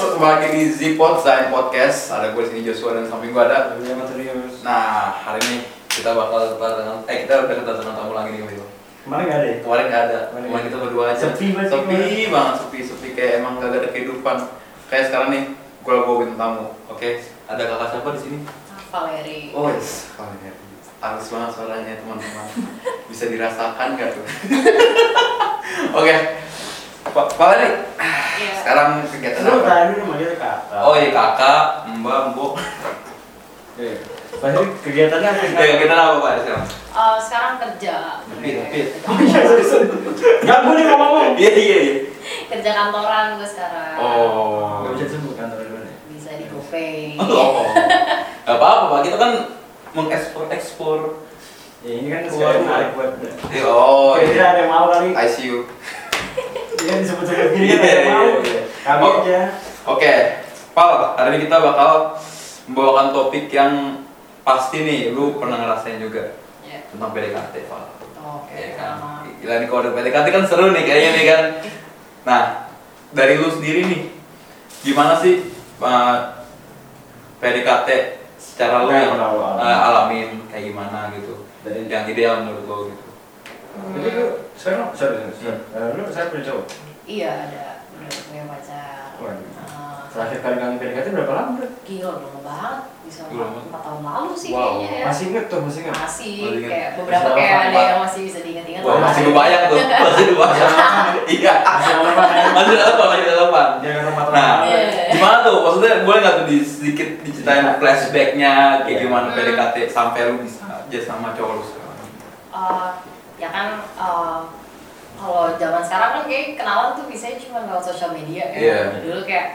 kembali lagi di Zipod Zain Podcast. Ada gue di sini Joshua dan samping gue ada. Iya. Nah, hari ini kita bakal kedatangan eh kita udah kedatangan tamu lagi nih Wio. Kemarin nggak ada ya? Kemarin nggak ada, Kemarin kita berdua aja. Sepi banget sepi kemarin. banget, sepi, sepi kayak emang gak ada kehidupan. Kayak sekarang nih, gue bawa bintang tamu. Oke, ada kakak siapa di sini? Valeri. Oh, yes. Halus banget suaranya teman-teman. Bisa dirasakan gak tuh? Oke, Pak Pak Iya. sekarang kegiatan Lu apa? lu manggil kakak. Oh iya kakak, mbak, mbok. Iya. Pasti kegiatannya apa? Ya kegiatan apa pak sekarang? Eh, sekarang kerja. Tapi tapi. Oh iya, sorry, sorry. Ganggu nih ngomong. Iya iya iya. Kerja kantoran gue sekarang. Oh. Gak bisa disebut kantor di mana? Bisa di GoPay. Oh. Gak apa-apa pak, kita kan mengekspor ekspor. Ya ini kan Keluar sekarang menarik buat Oh. Kira-kira ada yang mau kali ICU. Iya disebut-sebut gini kan ada yang mau. Kami Oh. aja Oke, Pal, hari ini kita bakal membawakan topik yang pasti nih, lu pernah ngerasain juga Ya. tentang PDKT, Pal. Oke. Ya kan? Gila nih kalau ada PDKT kan seru nih kayaknya nih kan. Nah, dari lu sendiri nih, gimana sih uh, PDKT secara lu Yang uh, alamin kayak gimana gitu? Dari- yang ideal menurut lo gitu. Jadi lu sekarang, sorry, sorry. Eh, Lu saya punya cowok? Iya ada. Udah punya pacar. Waduh. Eh, Terakhir kali kami PDKT berapa lama bro? gila belum banget. Bisa empat tahun lalu sih Wow. kayaknya ya. Masih inget tuh, masih inget? Masih, Masih kayak beberapa Masih kayak lama, ada yang masih bisa diingat-ingat. Wah, masih kebayang tuh, masih kebayang. Iya. Masih lama Masih apa? Masih delapan. Jangan teman Nah, Iya. gimana tuh? Maksudnya boleh nggak tuh di sedikit diceritain Iya. flashbacknya kayak Iya. gimana Hmm. PDKT sampai lu bisa aja sama cowok lu sekarang? Ya kan eh, kalau zaman sekarang kan kayak kenalan tuh biasanya cuma lewat sosial media ya. Iya. Dulu kayak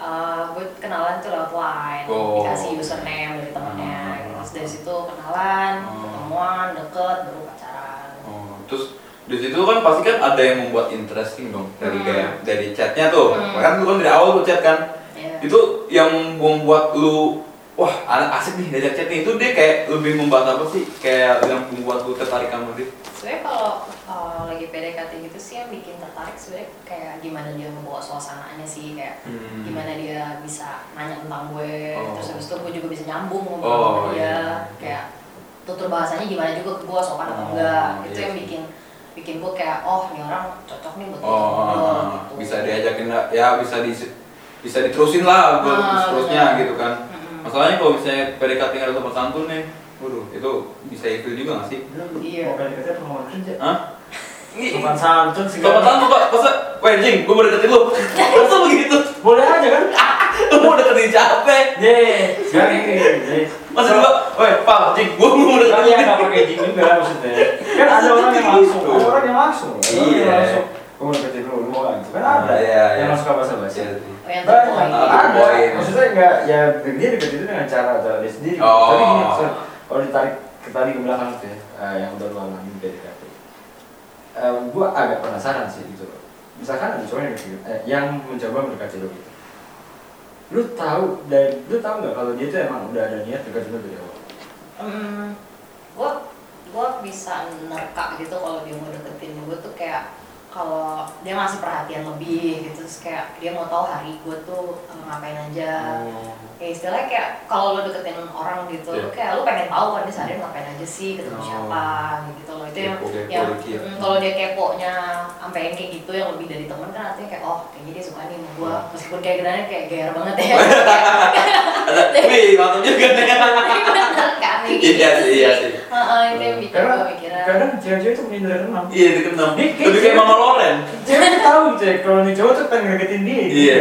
eh, gue kenalan tuh lewat line, Oh. dikasih username dari temennya. Hmm. gitu. Terus dari situ kenalan, Hmm. ketemuan, deket, baru pacaran. Oh, terus di situ kan pasti kan ada yang membuat interesting dong dari Hmm. kayak dari chatnya tuh. Hmm. Kan lu kan dari awal lu chat kan. Ya. Itu yang membuat lu wah anak asik nih diajak chat nih itu dia kayak lebih membahas apa sih kayak yang membuat lu tertarik sama dia? Sebenarnya kalau kalau lagi PDKT gitu sih yang bikin tertarik sebenarnya kayak gimana dia membawa suasananya sih kayak Hmm. gimana dia bisa nanya tentang gue Oh. terus habis itu gue juga bisa nyambung ngobrol Oh, sama dia iya. kayak tutur bahasanya gimana juga ke gue sopan atau Oh, enggak itu iya yang sih. bikin bikin gue kayak oh ini orang cocok nih buat Oh, ngobrol gitu bisa diajakin ya bisa di bisa diterusin lah buat Ah, terusnya benar. gitu kan. Masalahnya kalau misalnya PDKT nggak ada sopan santun nih, waduh itu bisa itu juga nggak sih? Iya. Mau PDKT apa mau kerja? Hah? Sopan santun sih Sopan santun pak, masa, weh jing, gue mau deketin lu, masa begitu? Boleh aja kan? Lu mau deketin siapa? Ye, sekarang ini ye. Masa juga, weh pak, jing, gue mau Tapi deketin yang nggak pakai jing juga maksudnya. Kan ada orang yang langsung, ada orang yang langsung. Ada orang Iya. yang langsung. Gue mau deketin lu, lu mau kan? Kan Ah, ada iya, iya. yang langsung ke bahasa Banyak, terpoin ada. terpoin. Maksudnya enggak, ya dia deketin itu dengan cara cara dia sendiri. Oh. Tapi gini, maksudnya, kalau ditarik ke tadi ke belakang tuh ya, eh, yang udah lu alamin PDKT. Eh, gua agak penasaran sih gitu loh. Misalkan ada cowok yang, eh, yang mencoba mendekati lo gitu. Lu tahu dan lu tahu nggak kalau dia tuh emang udah ada niat deketin lo dari awal? hmm, gue gue bisa nerka gitu kalau dia mau deketin gue tuh kayak kalau dia ngasih perhatian lebih gitu terus kayak dia mau tahu hari gue tuh eh, ngapain aja ya istilahnya kayak kalau lo deketin orang gitu Iya. lo kayak lo pengen tahu kan dia seharian ngapain aja sih ketemu Oh. siapa gitu loh itu yang Kepo, kepo yang mm, kalau dia keponya sampai yang kayak gitu yang lebih dari temen kan artinya kayak oh kayaknya dia suka nih sama gue Hmm. meskipun kayak kedengarannya kayak gair banget ya wih, mantap juga nih. kan Iya sih, iya sih. Heeh, itu yang bikin gue kadang cewek-cewek tuh punya indra keenam. Iya. Dia kayak Lebih kayak cewek- Mama Loren. Cewek tahu ya, kalau nih cowok tuh pengen deketin dia. gitu. Iya,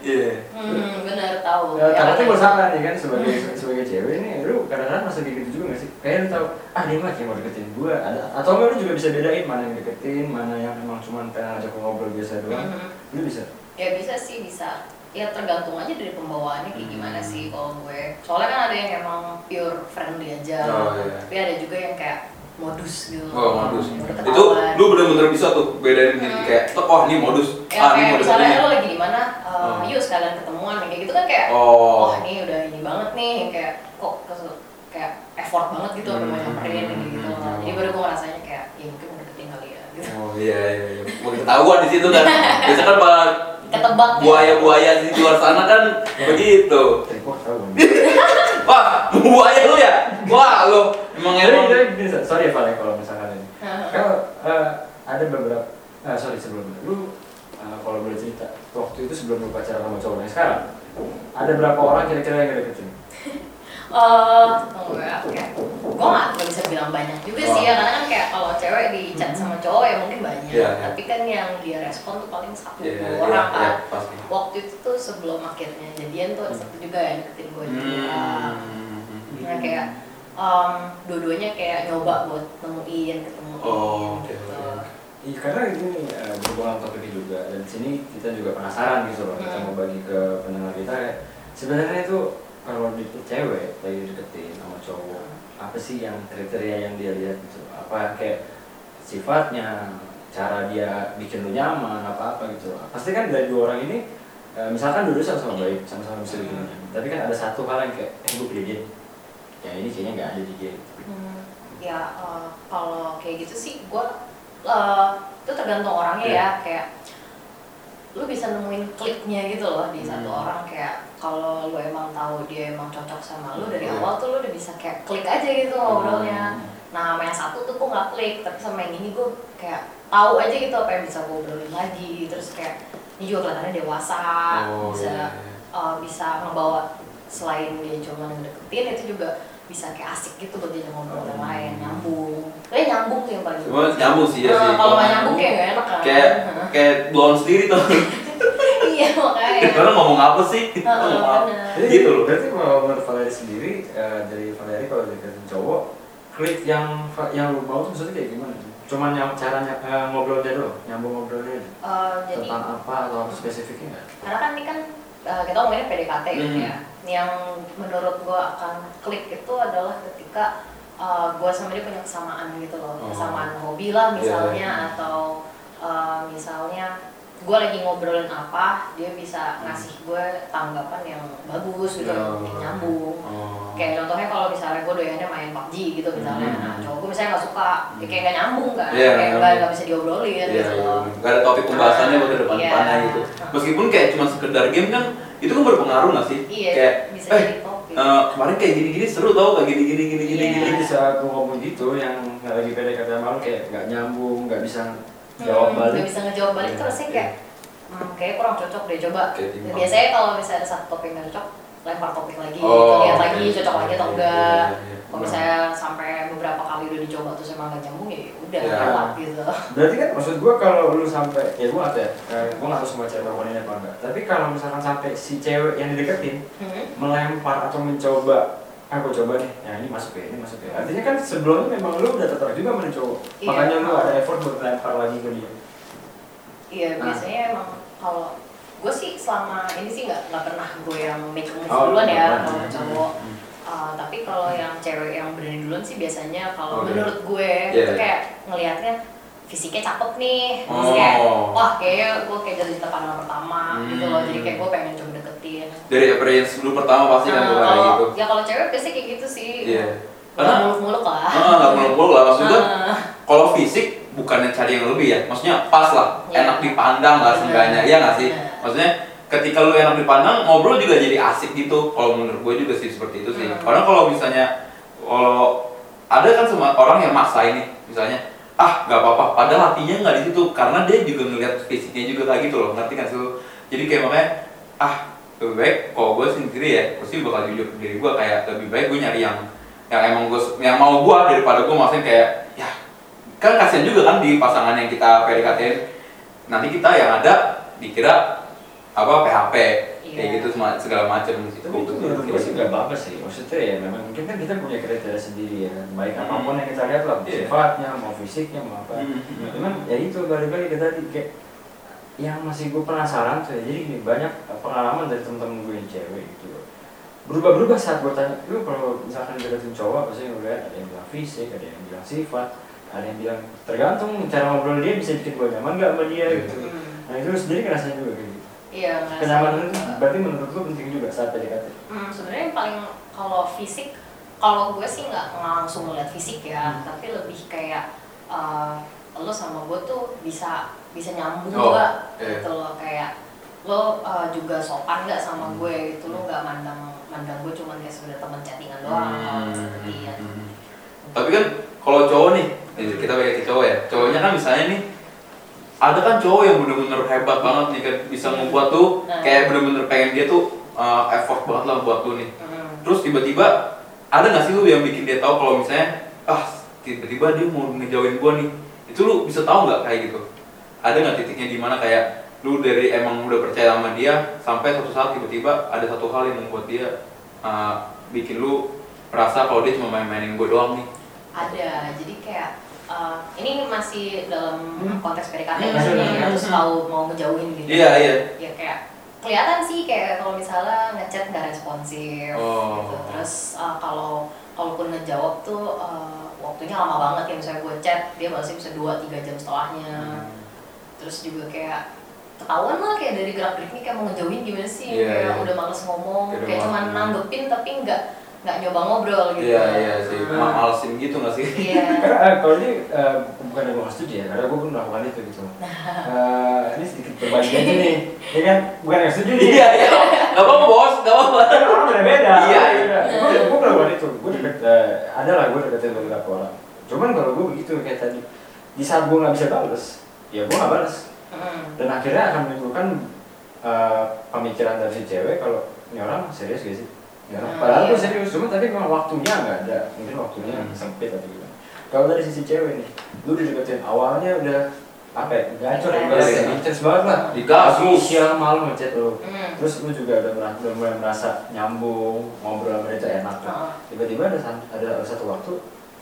iya. hmm, bener tahu Ya, karena tuh makanya- gue salah nih kan sebagai sebagai cewek nih, lu kadang-kadang masih gitu juga gak sih? Kayak lu tahu, ah dia mah kayak mau deketin gue, ada atau enggak lu juga bisa bedain mana yang deketin, mana yang emang cuma pengen ajak ngobrol biasa doang. Mhm. Lu bisa. ya bisa sih bisa ya tergantung aja dari pembawaannya kayak gimana Hmm. sih kalau gue soalnya kan ada yang emang pure friendly aja Oh, iya. tapi ada juga yang kayak modus gitu Oh, modus. Udah Itu lu bener-bener bisa tuh bedain Hmm. kayak, oh ini modus. ya ah, ini kayak modus misalnya ini. lo lagi di mana uh, Oh. yuk sekalian ketemuan kayak gitu kan kayak Oh. oh ini udah ini banget nih kayak kok kes- kayak effort banget gitu udah Hmm. nyamperin kayak gitu Hmm. jadi baru gue ngerasanya kayak ya mungkin mau deketin kali ya gitu Oh iya iya, iya. mau ketahuan di situ kan. Biasanya kan ketebak ya. buaya-buaya di luar sana kan begitu. Wah, buaya lu ya? Wah, lu emang emang. sorry ya Val ya kalau misalkan ini. Kalau eh, ada beberapa, ah sorry sebelum lu eh, kalau boleh cerita waktu itu sebelum lu pacaran sama cowok yang sekarang, ada berapa orang kira-kira yang ngedeketin? Eh, tunggu ya, oke. Gue nggak nggak bisa bilang banyak juga sih ya, Oh. karena kan kayak kalau cewek di chat sama cowok ya mungkin banyak. Iya, iya. Tapi kan yang dia respon tuh paling satu Iya, dua iya, orang iya, kan. pasti. Waktu itu tuh sebelum akhirnya jadian tuh ada satu juga yang deketin gue juga. Hmm. Nah kayak em, dua-duanya kayak nyoba buat nemuin, ketemuin Oh, gitu. oke. Iya karena ini eh, berhubungan topik juga dan di sini kita juga penasaran gitu loh kita Hmm. mau bagi ke pendengar kita kayak sebenarnya itu kalau di cewek lagi deketin sama cowok apa sih yang kriteria yang dia lihat gitu? Apa kayak sifatnya cara dia bikin lu nyaman apa apa gitu? Pasti kan dari dua orang ini eh, misalkan dulu sama-sama baik sama-sama bisa bikin nyaman. Tapi kan ada satu hal yang kayak eh gue pilih dia. Yang ini kayaknya nggak ada di dia Hmm, ya eh, kalau kayak gitu sih gue itu tergantung orangnya Iya. ya kayak lu bisa nemuin kliknya gitu loh di satu Hmm. orang kayak kalau lu emang tahu dia emang cocok sama lu dari Iya. awal tuh lu udah bisa kayak klik aja gitu ngobrolnya Hmm. nah sama yang satu tuh gue nggak klik tapi sama yang ini gue kayak tahu aja gitu apa yang bisa gue obrolin lagi terus kayak ini juga kelihatannya dewasa Oh, bisa iya. uh, bisa ngebawa selain dia cuma ngedeketin itu juga bisa kayak asik gitu buat dia ngobrol yang lain nyambung kayak nyambung sih yang paling Cuma nyambung sih ya Nah, sih. kalau nggak nyambung kayak gak enak kan Kayak kayak blon sendiri tuh. iya makanya Karena ngomong apa sih? Gitu loh. Berarti kalau menurut Valeri sendiri eh, dari Valeri kalau deketin cowok, klik yang yang lu mau tuh maksudnya kayak gimana? Cuman yang caranya eh, ngobrolnya doang, nyambung ngobrolnya. Uh, jadi Tentang apa atau spesifiknya nggak? karena kan ini kan uh, kita ngomongin PDKT gitu Hmm. ya yang menurut gua akan klik itu adalah ketika uh, gua sama dia punya kesamaan gitu loh Oh. kesamaan hobi lah misalnya Iya, iya. atau uh, misalnya gue lagi ngobrolin apa dia bisa ngasih gue tanggapan yang bagus gitu Oh. yang nyambung Oh. kayak contohnya kalau misalnya gue doyannya main PUBG gitu misalnya Hmm. nah cowok gue misalnya nggak suka ya kayak nggak nyambung kan Iya, kayak nggak nggak nyambung. nggak bisa diobrolin Iya, gitu loh Gak ada topik pembahasannya buat ke depan mana gitu. Meskipun kayak cuma sekedar game kan itu kan berpengaruh nggak sih? iya Kayak bisa eh jadi topik eh, kemarin kayak gini-gini seru tau kayak gini-gini gini-gini Iya. gini. Lu ngomong gitu yang nggak lagi PDKT sama lu kayak nggak nyambung, nggak bisa jawab Hmm, balik. nggak bisa ngejawab balik Iya, terus sih iya. kayak hmm, kayak kurang cocok deh coba Kayak biasanya kalau misalnya ada satu topik yang cocok lempar topik lagi Oh, lihat oke. lagi cocok lagi atau Iya, enggak iya, iya. Kalau misalnya sampai beberapa kali udah dicoba terus emang nggak nyambung ya udah Iya. lewat gitu Berarti kan maksud gua kalau lu sampai ya nggak tahu ya, eh, gua nggak tahu semua cewek melakukan ini apa enggak. Tapi kalau misalkan sampai si cewek yang dideketin Hmm. melempar atau mencoba aku coba nih, ya ini masuk ya, ini masuk ya. Artinya kan sebelumnya memang lu udah tertarik juga sama cowok. Iya. Makanya lu ada effort buat lempar lagi ke dia. Iya Nah. biasanya emang kalau gue sih selama ini sih nggak nggak pernah gue yang make move Oh, duluan ya kalau pernah. cowok. Hmm. Uh, tapi kalau yang cewek yang berani duluan sih biasanya kalau Oke. menurut gue Iya. itu kayak ngelihatnya fisiknya cakep nih, terus Oh. kayak wah kayaknya gue kayak cinta pandangan pertama gitu loh, Hmm. jadi kayak gue pengen coba deketin. Dari appearance dulu pertama pasti kan Nah, tuh kayak kalau gitu. ya kalau cewek biasanya kayak gitu sih. Iya. Nggak Karena muluk-muluk lah. ah nggak muluk-muluk lah maksud gua. Ah. Kalau fisik bukannya cari yang lebih ya, maksudnya pas lah, Iya. enak dipandang lah seenggaknya, iya nggak sih? Bener. Maksudnya ketika lu enak dipandang, ngobrol juga jadi asik gitu. Kalau menurut gue juga sih seperti itu sih. Hmm. Karena kalau misalnya kalau ada kan semua orang yang maksa ini, misalnya ah nggak apa-apa, padahal hatinya nggak di situ karena dia juga ngeliat fisiknya juga kayak gitu loh, ngerti kan sih lu? Jadi kayak makanya ah lebih baik kalau gue sendiri ya, pasti bakal jujur ke diri gue kayak lebih baik gue nyari yang yang emang gue yang mau gue daripada gue maksudnya kayak ya kan kasihan juga kan di pasangan yang kita PDKT nanti kita yang ada dikira apa PHP kayak Iya. gitu semua segala macam gitu. Tapi itu menurut gue sih nggak bagus sih. Maksudnya ya memang mungkin kan kita punya kriteria sendiri ya. Baik Hmm. apa pun yang kita lihat lah, Iya. sifatnya, mau fisiknya, mau apa. Hmm. Nah, cuman ya itu balik-balik ke tadi kayak yang masih gue penasaran tuh ya. Jadi gini, banyak pengalaman dari temen-temen gue yang cewek gitu. Berubah-berubah saat gue tanya, lu kalau misalkan deketin cowok, pasti ngeliat ada yang bilang fisik, ada yang bilang sifat, ada yang bilang tergantung cara ngobrol dia bisa bikin gue nyaman gak sama dia gitu. Hmm. Nah itu lu sendiri ngerasain juga gitu. Iya, Kenyamanan itu berarti menurut lu penting juga saat PDKT. Hmm, sebenarnya yang paling kalau fisik, kalau gue sih nggak langsung ngeliat fisik ya, Hmm. tapi lebih kayak uh, lo sama gue tuh bisa bisa nyambung Oh, juga iya. gitu loh kayak lo uh, juga sopan nggak sama gue gitu lo nggak mandang mandang gue cuma kayak sekedar teman chattingan doang Hmm. iya Hmm. Tapi kan kalau cowok nih, kita ke cowok ya. Cowoknya kan misalnya nih ada kan cowok yang bener-bener hebat banget nih kan bisa membuat tuh Nah. kayak bener-bener pengen dia tuh uh, effort banget lah buat lu nih. Hmm. Terus tiba-tiba ada nggak sih lu yang bikin dia tahu kalau misalnya ah tiba-tiba dia mau ngejauhin gua nih. Itu lu bisa tahu nggak kayak gitu? Ada nggak titiknya di mana kayak lu dari emang udah percaya sama dia sampai suatu saat tiba-tiba ada satu hal yang membuat dia uh, bikin lu merasa kalau dia cuma main-mainin gue doang nih. ada jadi kayak uh, ini masih dalam Hmm. konteks PDKT Hmm, maksudnya hmm, terus hmm. tahu mau ngejauhin gitu Iya iya. ya kayak kelihatan sih kayak kalau misalnya ngechat nggak responsif Oh. gitu terus uh, kalau kalaupun ngejawab tuh uh, waktunya lama banget ya misalnya gue chat dia balasnya bisa 2-3 jam setelahnya terus juga kayak ketahuan lah kayak dari gerak geriknya kayak mau ngejauhin gimana sih Iya, kayak iya. udah males ngomong Kayak cuma nanggepin tapi nggak nggak nyoba ngobrol gitu Iya iya sih. Hmm. Ma- Malesin gitu nggak sih? iya Karena kalau ini eh, bukan yang gue nggak setuju ya, karena gue pun melakukan itu gitu. Eh, ini sedikit berbagi aja nih, ya kan? Bukan yang setuju nih. Iya iya. Gak apa-apa bos, gak apa-apa. Orang beda beda. Iya, iya. Gue gue melakukan itu. Gue deket, eh, ada lah gue deketin beberapa orang. Cuman kalau gue begitu kayak tadi, di saat gue nggak bisa bales, ya gue nggak bales. Hmm. Dan akhirnya akan menimbulkan eh, pemikiran dari si cewek kalau ini orang serius gak sih? Ya, padahal iya. gue serius, cuma tapi memang waktunya nggak ada, mungkin waktunya Hmm. sempit atau gimana. Kalau dari sisi cewek nih, lu dideketin awalnya udah apa ya, gacor ya, Intens. ya, intens banget lah. Digasus. Pagi, siang, malam ngechat lu. Hmm. Terus lu juga udah, merasa, udah mulai merasa nyambung, ngobrol sama dia enak. Heeh. Tiba-tiba ada, ada satu waktu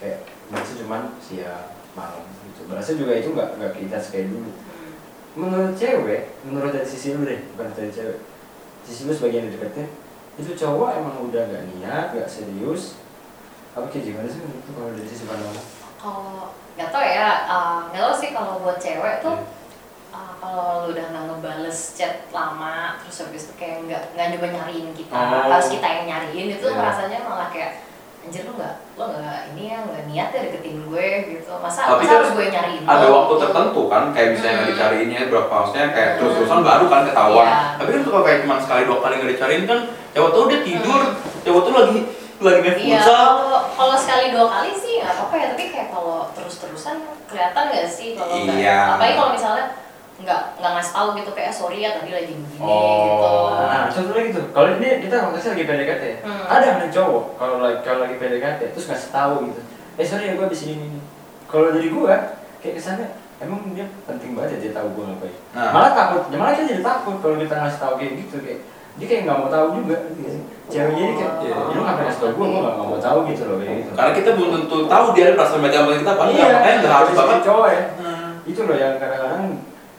kayak balasnya cuman siang, malam gitu. Balasnya juga itu nggak nggak intens kayak dulu. Hmm. Menurut cewek, menurut dari sisi lu deh, bukan dari cewek. Sisi lu sebagai yang dideketin, itu cowok emang udah gak niat, gak serius. Apa kayak gimana sih menurut lu kalau dari sisi pandang kalau nggak tau ya uh, nggak tau sih kalau buat cewek tuh Iya. uh, kalau lu udah nggak ngebales chat lama terus habis itu kayak nggak nggak nyoba nyariin kita Oh. harus kita yang nyariin itu Iya. rasanya malah kayak anjir lu nggak lo nggak ini ya nggak niat ya deketin gue gitu masa Tapi masa harus gue nyariin Ada lo? waktu Gitu. tertentu kan, kayak misalnya nggak Hmm. dicariinnya berapa maksudnya kayak Hmm. terus-terusan baru kan ketahuan. Iya. Tapi kan kalau kayak cuma sekali dua kali nggak dicariin kan, cewek tuh dia tidur, cewek tuh lagi lagi main Hmm. Iya, futsal. kalau kalau sekali dua kali sih nggak apa-apa ya, tapi kayak kalau terus-terusan kelihatan nggak sih kalau nggak? Iya. Apalagi kalau misalnya nggak nggak ngasih tahu gitu kayak sorry ya tadi lagi begini Oh. gitu. Nah, contoh lagi tuh, kalau ini kita konteksnya lagi PDKT ya. Hmm. Ada yang ada cowok kalau lagi kalau lagi PDKT terus ngasih tahu gitu. Eh sorry ya gue abis ini ini. Kalau dari gue kayak kesannya emang dia penting banget ya dia tahu gue ngapain. Nah. Malah takut, ya malah kita jadi takut kalau kita ngasih tahu kayak gitu kayak dia kayak nggak mau tahu juga gitu. Cewek jadi kayak, Iya. ya, lu ngapain ngasih tahu gue, gue nggak nggak mau tahu gitu loh kayak gitu. Karena kita belum tentu tahu dia ada perasaan macam apa kita apa enggak, iya, makanya nggak harus dari sisi banget. cowok ya. Hmm. Itu loh yang kadang-kadang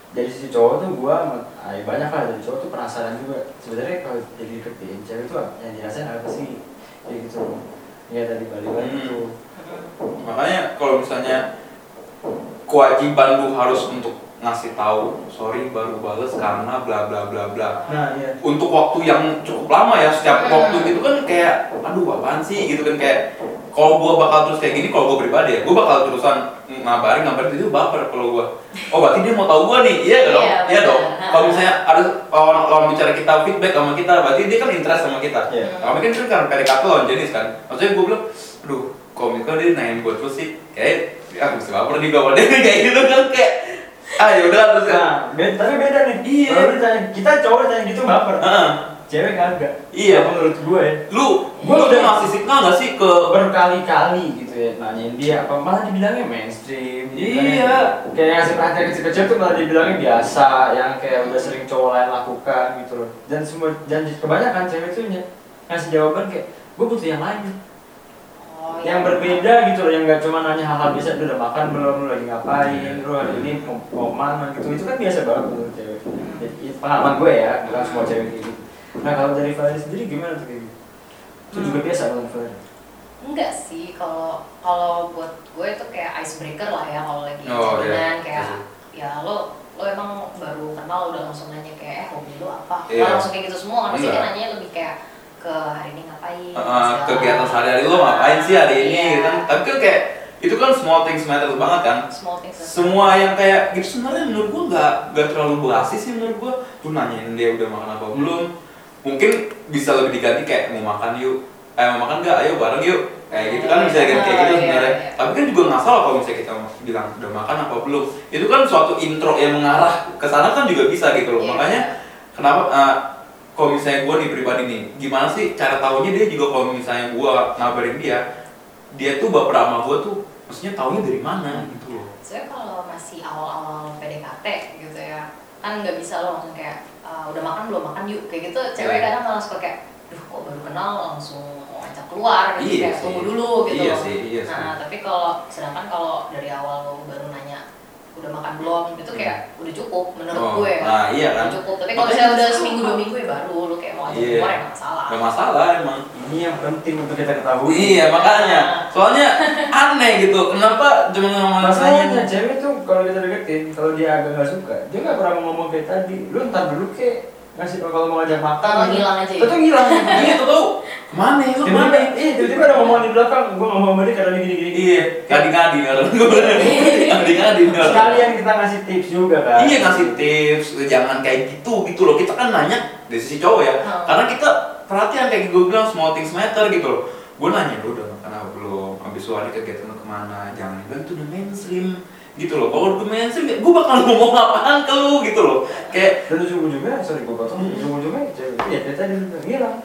dari sisi cowok tuh gua sama- ah, ya banyak lah. Dari cowok tuh penasaran juga. Sebenarnya kalau jadi deketin cewek tuh yang dirasain apa sih? Kayak gitu. Ya dari balik lagi Hmm. tuh. Makanya kalau misalnya kewajiban lu harus untuk ngasih tahu sorry baru bales karena bla bla bla bla. Nah iya. Untuk waktu yang cukup lama ya setiap Hmm. waktu gitu kan kayak aduh apaan sih? Gitu kan kayak kalau gua bakal terus kayak gini kalau gua pribadi ya gua bakal terusan ngabarin ngabarin itu baper kalau gua. Oh berarti dia mau tahu gua nih. Iya dong. Iya, iya dong. Kalau misalnya ada lawan lawan bicara kita feedback sama kita berarti dia kan interest sama kita. Iya. kami kan kan PDKT lawan jenis kan. Maksudnya gua bilang aduh kalau Mika dia nanyain buat terus sih? Kayak ah bisa baper nih gua dia. Kayak gitu kan kayak ah yaudah terus ya. Nah be- tapi beda nih. Iya. kita cowok ditanya gitu baper. Heeh. Cewek kagak Iya. Menurut gue ya. Lu lu udah- ngasih signal gak sih ke berkali-kali gitu ya nanyain dia apa malah dibilangnya mainstream gitu kan ya. Iya. kayak ngasih perhatian kecil-kecil tuh malah dibilangnya biasa yang kayak udah sering cowok lain lakukan gitu loh. Dan semua dan kebanyakan cewek tuh ngasih jawaban kayak gue butuh yang lain. Oh, yang iya. berbeda gitu loh yang gak cuma nanya hal-hal biasa lu udah makan belum? Lu lagi ngapain? Lu hari ini mau, mau mana gitu. Itu kan biasa banget menurut cewek. Jadi, itu pengalaman gue ya bukan semua cewek gitu nah kalau dari Fahri sendiri gimana tuh kayak gitu itu juga Hmm. biasa menurut Fahri Enggak sih, kalau kalau buat gue itu kayak icebreaker lah ya kalau lagi Oh, iya. kayak ya lo lo emang baru kenal udah langsung nanya kayak eh hobi lo apa? Iya. Nggak langsung kayak gitu semua kan pasti kan nanya lebih kayak ke hari ini ngapain? uh, kegiatan sehari-hari lu ngapain sih hari ini Iya. gitu kan tapi kan kayak itu kan small things matter banget kan small things that- semua yang kayak gitu sebenarnya menurut gua nggak nggak terlalu basi sih menurut gua tuh nanyain dia udah makan apa belum mungkin bisa lebih diganti kayak mau makan yuk. Eh mau makan nggak? Ayo bareng yuk. Kayak gitu kan bisa ganti kayak gitu Oh, iya, sebenarnya. iya. tapi kan juga nggak salah kalau misalnya kita bilang udah makan apa belum? Itu kan suatu intro yang mengarah ke sana kan juga bisa gitu loh. Iya. makanya kenapa eh, kalau misalnya gua nih pribadi nih gimana sih cara tahunya dia juga kalau misalnya gua ngabarin dia dia tuh baper sama gua tuh maksudnya taunya dari mana gitu loh. Sebenarnya kalau masih awal-awal PDKT gitu ya, kan nggak bisa lo langsung kayak "Ah, udah makan belum makan yuk kayak gitu. Cewek Iya. kadang malah suka kayak, duh kok baru kenal langsung mau ngajak keluar gitu Iya kayak tunggu dulu gitu. Iya sih, iya sih. Nah tapi kalau sedangkan kalau dari awal lo baru nanya udah makan belum itu kayak udah cukup menurut Oh, gue. nah, iya kan. Udah cukup. Tapi kalau misalnya udah masalah. seminggu dua minggu ya baru lo kayak mau ngajak Iya. keluar ya masalah. Gak masalah emang Ini yang penting untuk kita ketahui. Iya makanya Soalnya aneh gitu Kenapa cuma ngomong Masalahnya cewek tuh kalau kita deketin, kalau dia agak nggak suka, dia nggak pernah ngomong kayak tadi. Lu ntar dulu kek ngasih kalau mau ngajak makan. Kalau ngilang aja ya? Itu ngilang. Iya tuh. Lu Tiba-tiba, ke mana? iya tiba-tiba ada ngomong di belakang, gua nggak mau sama dia karena gini gini. Iya Ngadi-ngadi nih orang Ngadi-ngadi nih orang. Sekalian kita ngasih tips juga kan. Iya ngasih tips. Jangan kayak gitu. Gitu loh. Kita kan nanya dari sisi cowok ya. Hmm. Karena kita perhatian kayak gue bilang Small things matter gitu loh. Gue nanya lu udah makan apa belum? Habis lu hari kegiatan ke mana? Jangan bilang itu udah mainstream gitu loh kalau gue mainstream gue bakal ngomong apaan ke lu gitu loh kayak Dan ujung-ujungnya, sorry gua potong, Hmm. ujung-ujungnya cewek ya dia tadi udah ngilang.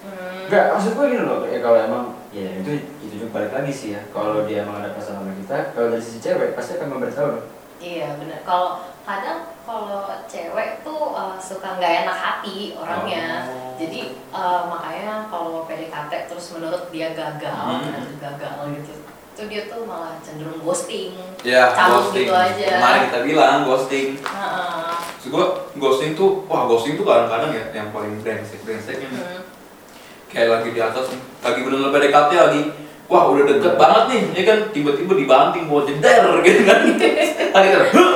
Hmm. Enggak, maksud gue gini loh, ya kalau emang ya itu itu juga balik lagi sih ya. Kalau dia emang ada perasaan sama kita, kalau dari sisi cewek pasti akan memberitahu dong. Iya benar. Kalau kadang kalau cewek tuh uh, suka nggak enak hati orangnya. Oh. Jadi uh, makanya kalau PDKT terus menurut dia gagal, Hmm. gagal gitu, itu dia tuh malah cenderung ghosting. ya Cabut ghosting gitu aja. kemarin kita bilang ghosting Heeh. Terus gue ghosting tuh, wah ghosting tuh kadang-kadang ya yang paling brengsek brengseknya nih. Hmm. Kayak lagi di atas, lagi bener-bener PDKT lagi, wah udah deket banget nih, ini kan tiba-tiba dibanting buat jeder gitu kan. Tuh,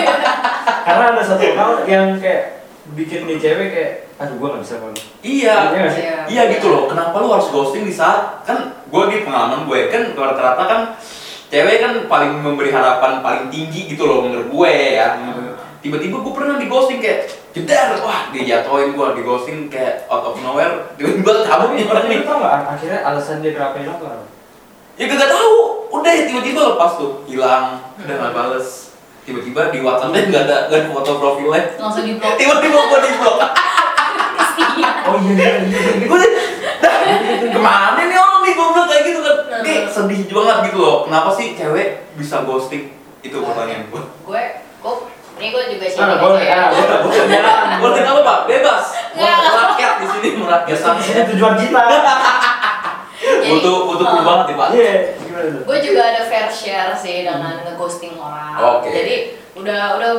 Karena ada satu hal yang kayak bikin nih cewek kayak, aduh gue nggak bisa ngomong. iya, Iya? Iya. iya gitu loh. Kenapa lu harus ghosting di saat kan gue di pengalaman gue kan rata-rata kan cewek kan paling memberi harapan paling tinggi gitu loh menurut gue ya. Tiba-tiba gue pernah di ghosting kayak jeder, wah dijatuhin gue di ghosting kayak out of nowhere, tiba-tiba cabut nih orang nih. Tau nggak akhirnya alasan dia kenapa apa? Ya gak tahu, udah tiba-tiba lepas tuh, hilang, udah nggak bales. Tiba-tiba di WhatsApp-nya nggak ada nggak ada foto profilnya. Langsung di blok. Tiba-tiba gua di blok. Oh iya iya iya. iya. Gua dah, ke mana nih orang nih bilang kayak gitu kan. Kayak sedih banget gitu loh. Kenapa sih cewek bisa ghosting? Itu pertanyaan gua. Gue, gue, ini gue juga sih. Ah, boleh, ah, boleh, boleh, jalan. Ghosting apa pak? Bebas. Merakyat di sini merakyat. Sampai sini tujuan kita. Butuh butuh uh, banget nih pak. Iya, gue juga ada fair share sih dengan ngeghosting orang. Oke. Jadi udah udah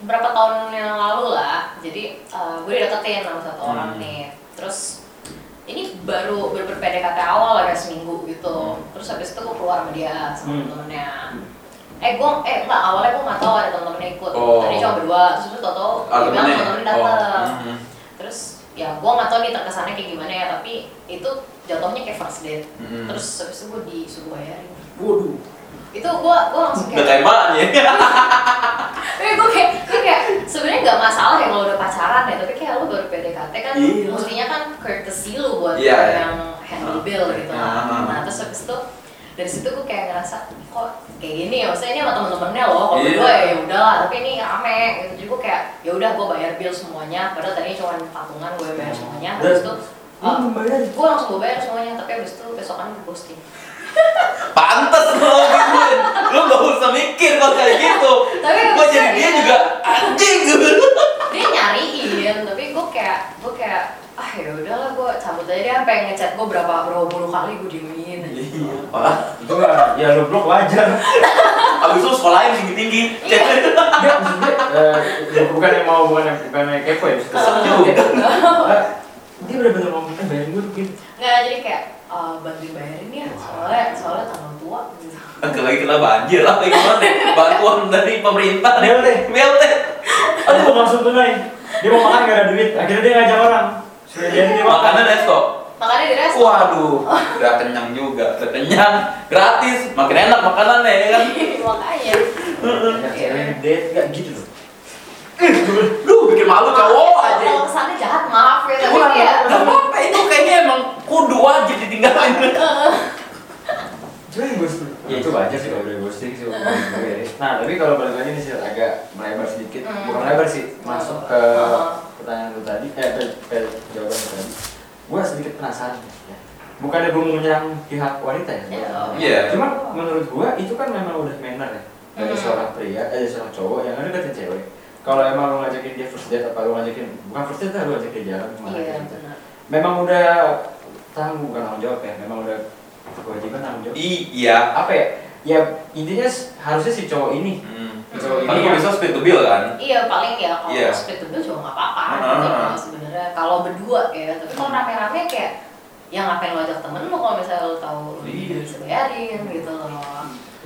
berapa tahun yang lalu lah. Jadi uh, gue dideketin sama satu Hmm. orang nih. Terus ini baru baru PDKT awal kayak seminggu gitu. Terus habis itu gue keluar sama dia sama Hmm. temennya. Eh gue eh enggak awalnya gue nggak tahu ada temen-temennya ikut. Oh. Tadi cuma berdua. Terus itu tau tau Ah, dia bilang temennya? temen-temennya Oh. mhm. Terus ya gue nggak tahu nih terkesannya kayak gimana ya tapi itu jatuhnya kayak first date. Mhm. Terus habis itu gue disuruh bayarin Waduh. itu gua gua langsung kayak mana ya? tapi gua kayak gua kayak sebenarnya nggak masalah ya kalau udah pacaran ya tapi kayak lu baru PDKT kan Iya. mestinya kan courtesy lu buat Iya, iya. yang handle bill gitu Ah. lah nah terus habis itu dari situ gua kayak ngerasa kok kayak gini ya maksudnya ini sama temen-temennya loh kalau Iya. berdua ya udahlah tapi ini rame gitu jadi gua kayak ya udah gua bayar bill semuanya padahal tadinya cuma patungan gue bayar semuanya terus itu Lu membayar? gue langsung gue bayar semuanya tapi habis itu besokan gue posting Pantes lo gituin. Lo gak usah mikir kalau kayak gitu. Tapi Gua jadi dia iya. juga anjing gitu. dia nyariin tapi gue kayak gue kayak ah ya udahlah gue cabut aja dia sampai ngechat gue berapa berapa puluh kali gue diemin. Iya, Pak. Itu mah ya lu blok wajar. Abis itu sekolahin tinggi-tinggi. Iya. Enggak, maksudnya eh, bukan yang mau bukan yang bukan yang kepo ya. Kesel juga. Dia bener-bener ngomong eh bayarin gue begini. nggak jadi kayak eh, bantuin bayarin ya soalnya soalnya tanggal tua gitu Kan lagi kena banjir apa gimana? Bantuan dari pemerintah nih. BLT. BLT. Aduh mau langsung tunai. Dia mau makan gak ada duit. Akhirnya dia ngajak orang. Sudah jadi dia makan. Makanan resto. Makannya di resto. Waduh, udah kenyang juga, udah kenyang, gratis, makin enak makanannya ya kan. Makanya. Cewek date nggak gitu loh. Lu bikin malu cowok aja. Kalau kesannya jahat maaf ya, tapi kayak Gak apa-apa, itu kayaknya emang kudu wajib ditinggalin. Cuma yang ghosting, ya itu wajar sih kalau udah ghosting sih ya. Nah tapi kalau balik lagi nih sih agak melebar sedikit, Hmm. bukan melebar sih, masuk ke Hmm. pertanyaan lu tadi, eh ke, jawaban lu tadi. Gue sedikit penasaran ya. Bukannya gue mau menyerang pihak wanita ya? Iya. Iya. Cuma menurut gue itu kan memang udah manner ya dari Hmm. seorang pria, eh dari seorang cowok yang deketin cewek. Kalau emang lu ngajakin dia first date apa lu ngajakin bukan first date lah lu ngajakin dia jalan ke mana Iya, gitu. benar. Memang udah tanggung bukan tanggung jawab ya, memang udah kewajiban tanggung jawab Iya. apa ya ya intinya harusnya si cowok ini Hmm. cowok Kan ini yang bisa split the bill kan? Iya paling ya kalau Iya. split the bill juga nggak apa-apa gitu ah, ah. loh sebenarnya kalau berdua ya tapi kalau rame-rame kayak yang ngapain lo ajak temen lo kalau misalnya lo tahu lo Iya. bisa bayarin gitu loh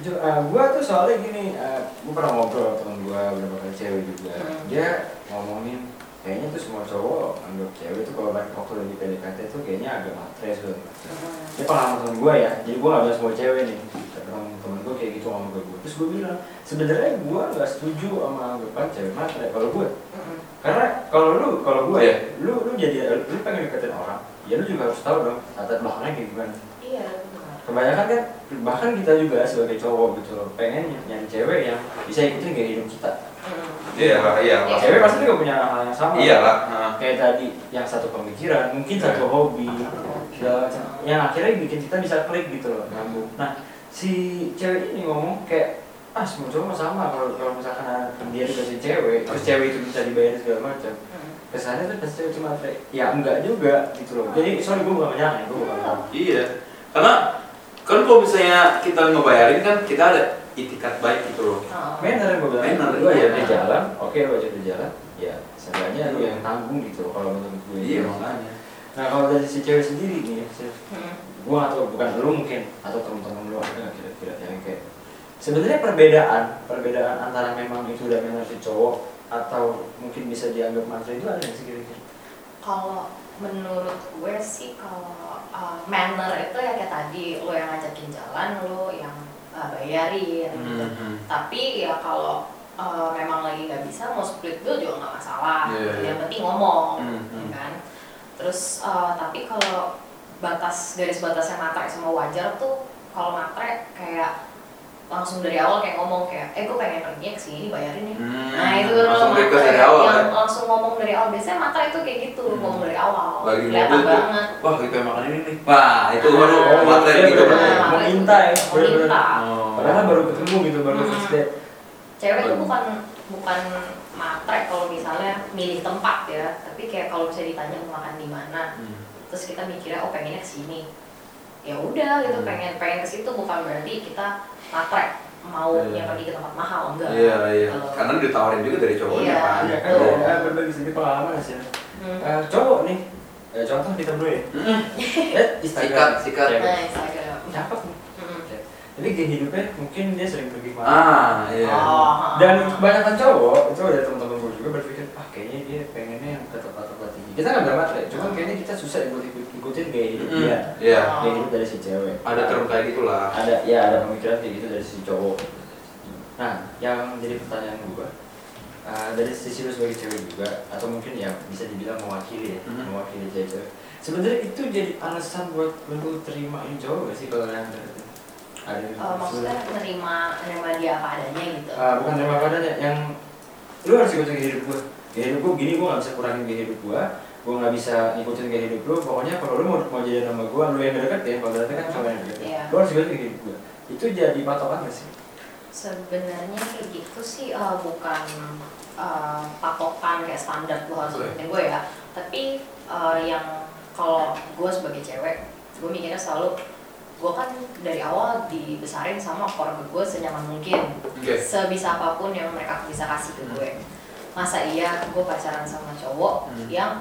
Ju- eh, gua tuh soalnya gini uh, gua pernah ngobrol sama temen gua beberapa kali cewek juga Hmm. dia ngomongin kayaknya tuh semua cowok anggap cewek tuh kalau lagi waktu lagi PDKT tuh kayaknya agak matre tuh Hmm. ini pengalaman temen gua ya jadi gua gak bilang semua cewek nih temen temen gua kayak gitu ngomong ke gua terus gua bilang sebenarnya gua nggak setuju sama anggapan cewek matre kalau gua Hmm. karena kalau lu kalau gua Iya. ya lu lu jadi lu pengen deketin orang ya lu juga harus tahu dong latar belakangnya kayak gimana iya kebanyakan kan bahkan kita juga sebagai cowok gitu loh pengen nyari cewek yang bisa ikutin gaya hidup kita Hmm. Iya lah, iya lah. cewek pasti juga punya hal yang sama Iya lah. Nah. kayak tadi yang satu pemikiran mungkin satu hobi segala macam yang akhirnya bikin kita bisa klik gitu loh nyambung nah si cewek ini ngomong kayak ah semua cowok sama kalau kalau misalkan dia dikasih cewek terus cewek itu bisa dibayar segala macam Hmm. kesannya tuh pasti cuma kayak ya enggak juga gitu loh jadi sorry gue bukan ya gue bukan. Iya. Karena kan kalau misalnya kita ngebayarin kan kita ada itikat baik gitu loh. Oh. Manner yang gue bilang Manner, lu aja iya. dia jalan, oke lu aja dia jalan, ya seenggaknya lu yang tanggung gitu loh kalau menurut gue. Iya makanya. Nah kalau dari si cewek sendiri nih, si- Hmm. gue atau bukan lu mungkin atau teman-teman lu ada nggak kira-kira yang kayak sebenarnya perbedaan perbedaan antara memang itu udah manner si cowok atau mungkin bisa dianggap matre itu ada nggak sih kira-kira? Kalau menurut gue sih kalau uh, manner itu ya kayak tadi lo yang ngajakin jalan lo yang uh, bayarin gitu. Hmm. Tapi ya kalau uh, memang lagi nggak bisa mau split bill juga nggak masalah. Iya, iya. Yang penting ngomong, ya hmm. kan. Terus uh, tapi kalau batas garis batasnya matre sama wajar tuh kalau matre kayak langsung dari awal kayak ngomong kayak eh gue pengen pergi ke sini bayarin nih Hmm. Nah itu langsung request dari awal yang kan. langsung ngomong dari awal. Biasanya matre itu kayak gitu, Hmm. ngomong dari awal. Lagi Kelihatan mobil tuh. banget. Wah kita makan ini nih. Wah itu baru Oh, matre iya, gitu. bener-bener. Nah, Mau matre minta ya, itu minta. Oh. Padahal baru ketemu gitu, baru Hmm. first date. Cewek itu bukan bukan matre kalau misalnya milih tempat ya, tapi kayak kalau misalnya ditanya mau makan di mana, Hmm. terus kita mikirnya oh pengennya ke sini. Ya udah gitu Hmm. pengen pengen ke situ bukan berarti kita matre maunya Iya. pergi ke tempat mahal enggak. Iya iya. Gitu. Karena ditawarin juga dari cowoknya Iya. kan. Iya kan, ya, berbagi sedikit pengalaman sih. Hmm. Eh, cowok nih, eh, contoh kita berdua ya. Hmm. Eh, Sikat sikat. Cewek. Nah, Instagram. Cakep nih. Hmm. Jadi gaya hidupnya mungkin dia sering pergi ke mana. Ah iya. Oh. Dan kebanyakan cowok, itu ada teman-teman gue juga berpikir, ah kayaknya dia pengennya yang ke tempat-tempat tinggi. Kita nggak bilang matre, cuman kayaknya kita susah ikut ikutin gaya hidup Hmm. dia. Iya. Gaya hidup dari si cewek. Ada term kayak gitulah. ada ya ada pemikiran kayak gitu dari si cowok nah yang jadi pertanyaan gue uh, dari sisi lu sebagai cewek juga atau mungkin ya bisa dibilang mewakili ya Mhm. mewakili cewek sebenarnya itu jadi alasan buat lu terima ini cowok gak sih kalau yang ada Eh, maksudnya menerima menerima dia apa adanya gitu. Ah, bukan terima padanya yang lu harus ikutin gaya hidup gue gaya hidup gue gini gue gak bisa kurangin gaya hidup gue gue gak bisa ngikutin gaya hidup lu pokoknya kalau lu mau mau jadi nama gue lu yang deket ya kalau ternyata kan cowok yang deket Iya. lu harus ikutin gaya hidup gue itu jadi patokan gak sih Sebenarnya kayak gitu sih eh, bukan eh, patokan kayak standar gue harus ikutin gue ya. Tapi eh, yang kalau gue sebagai cewek, gue mikirnya selalu gue kan dari awal dibesarin sama keluarga gue senyaman mungkin, Oke. sebisa apa pun yang mereka bisa kasih ke gue. Masa iya gue pacaran sama cowok Hmm. yang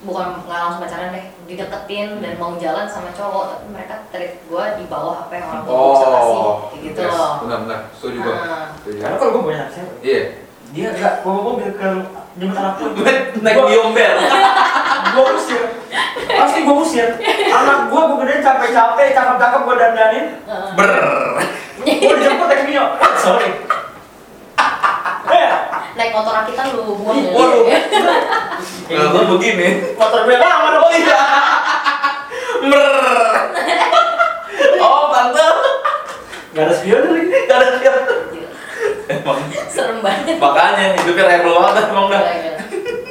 bukan nggak langsung pacaran deh, dideketin dan mau jalan sama cowok, tapi mereka treat gue di bawah apa yang orang tua gue bisa kasih, kayak gitu Oh, yes. loh. Benar-benar. Setuju. Nah, Setuju. karena kalau gue punya anak cewek Iya. dia nggak bawa mobil ke jemput anak pun Naik Gua- biombel. gue usir pasti gue usir anak gua gua gedein capek-capek cakep-cakep gua dandanin ber gua dijemput naik Mio sorry naik motor rakitan lu buang ya. waduh. Kalau begini. Motor gue lama dong. Oh iya. Mer. Oh tante. Gak ada spion lagi gak ada siap emang. Serem banget. Makanya hidupnya rebel banget emang dah. Gila.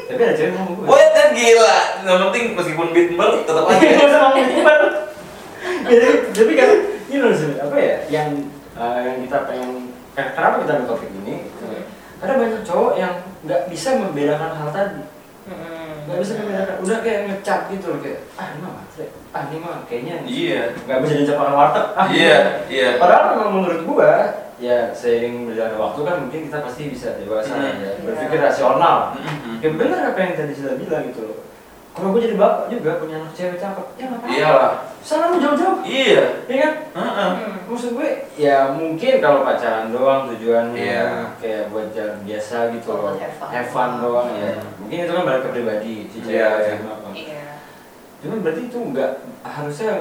tapi ada cewek ngomong gue. Wah kan gila, yang penting meskipun beat ber tetap aja. Ngomong gue jadi jadi kan ini loh sih apa ya? Yang eh, yang kita pengen eh, kenapa kita ambil topik ini. Ada banyak cowok yang nggak bisa membedakan hal tadi Hmm. nggak bisa membedakan udah kayak ngecap gitu loh kayak ah ini mah matre ah ini mah kayaknya Iya. nggak bisa makan warteg ah Iya, iya. padahal memang menurut gua ya seiring berjalannya waktu kan mungkin kita pasti bisa dewasa Hmm. ya berpikir rasional Mhm. ya benar apa yang tadi sudah bilang gitu kalau gue jadi bapak juga punya anak cewek cakep ya nggak apa-apa Iyalah. sana lu jauh-jauh Iya. ya kan Heeh. Hmm. maksud gue ya mungkin kalau pacaran doang tujuannya Iya. kayak buat jalan biasa gitu Oh, loh have fun. doang ya Hmm. mungkin itu kan balik ke pribadi si cewek Iya, iya. sama apa. Iya. cuman berarti itu enggak harusnya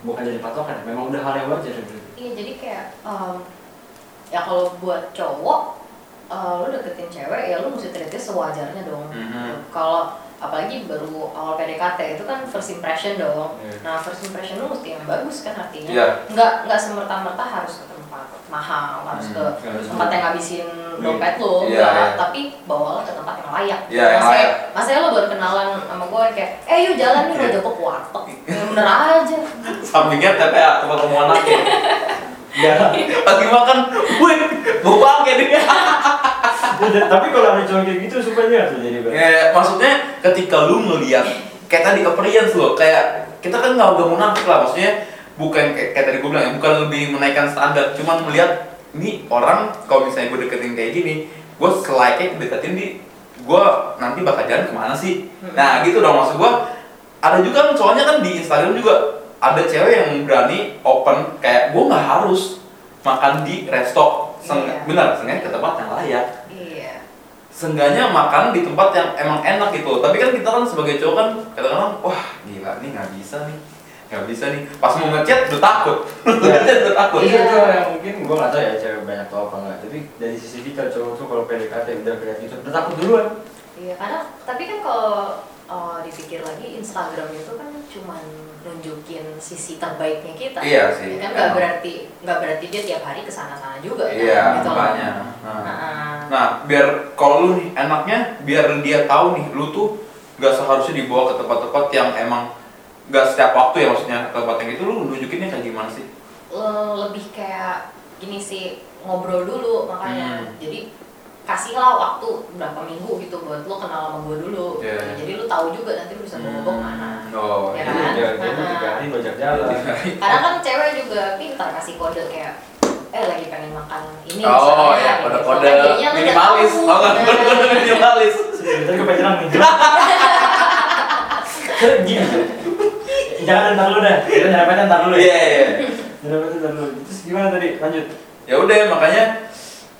bukan jadi patokan ya memang udah hal yang wajar. Iya jadi kayak em, ya kalau buat cowok eh, lu deketin cewek ya lu mesti treatnya sewajarnya dong. Mhm. Kalau apalagi baru awal PDKT itu kan first impression dong. Iya. Nah first impression lu mesti yang bagus kan artinya. Iya. Nggak nggak semerta-merta harus ke tempat mahal, harus Hmm, ke tempat yang ngabisin dompet lu, Iya, enggak. iya. Tapi bawa lo ke tempat yang layak. Iya, Masanya- layak. Masanya lo baru kenalan sama gue kayak, eh yuk jalan nih Iya. lo jatuh ke warteg. Ya bener aja. Sampingnya TPA tempat kamu anaknya. ya Pagi makan, wih, mau pakai nih. Tapi kalau ada cowok kayak gitu supaya tuh jadi Bang. Ya, maksudnya ketika lu ngeliat kayak tadi appearance lo, kayak kita kan nggak udah munafik lah, maksudnya bukan kayak, kayak tadi gue bilang ya, bukan lebih menaikkan standar, cuman melihat ini orang kalau misalnya gue deketin kayak gini, gue selaiknya deketin di gue nanti bakal jalan ke mana sih? Hmm. Nah gitu dong maksud gue. Ada juga kan soalnya kan di Instagram juga ada cewek yang berani open kayak gue nggak harus makan di resto, Seng- Iya. benar, sengaja ke tempat yang layak. Seenggaknya makan di tempat yang emang enak gitu. Tapi kan kita kan sebagai cowok kan kadang-kadang wah gila nih nggak bisa nih nggak bisa nih. Pas mau ngechat udah takut. Ngechat udah takut. Itu Iya. tuh yang mungkin gue gak tau ya cewek banyak tau apa enggak Tapi dari sisi kita cowok tuh kalau PDKT udah gitu udah takut duluan. Iya, karena tapi kan kalau uh, dipikir lagi Instagram itu kan cuman nunjukin sisi terbaiknya kita. Iya sih, Ya kan nggak berarti nggak berarti dia tiap hari ke sana-sana juga. kan, iya gitu loh. makanya nah. Nah, nah biar kalau lu nih enaknya biar dia tahu nih lu tuh nggak seharusnya dibawa ke tempat-tempat yang emang nggak setiap waktu ya maksudnya tempat yang itu lu nunjukinnya kayak gimana sih le- lebih kayak gini sih ngobrol dulu makanya. Hmm. Jadi kasihlah waktu berapa minggu gitu buat lu kenal sama gue dulu. Iya. Jadi lu tahu juga nanti lu bisa bawa gue ke mana. oh Ya iya kan? Iya, Nah. bajak jalan Karena kan cewek juga pintar kasih kode kayak eh lagi pengen makan ini oh misalnya, ya gitu. kode-kode Kan minimalis tau nggak kode-kode minimalis Tadi gue pengen nih Gini Jangan ntar lu dah Kita nyarapannya ntar lu iya ya iya Nyarapannya ntar lu Terus gimana tadi? Lanjut ya udah makanya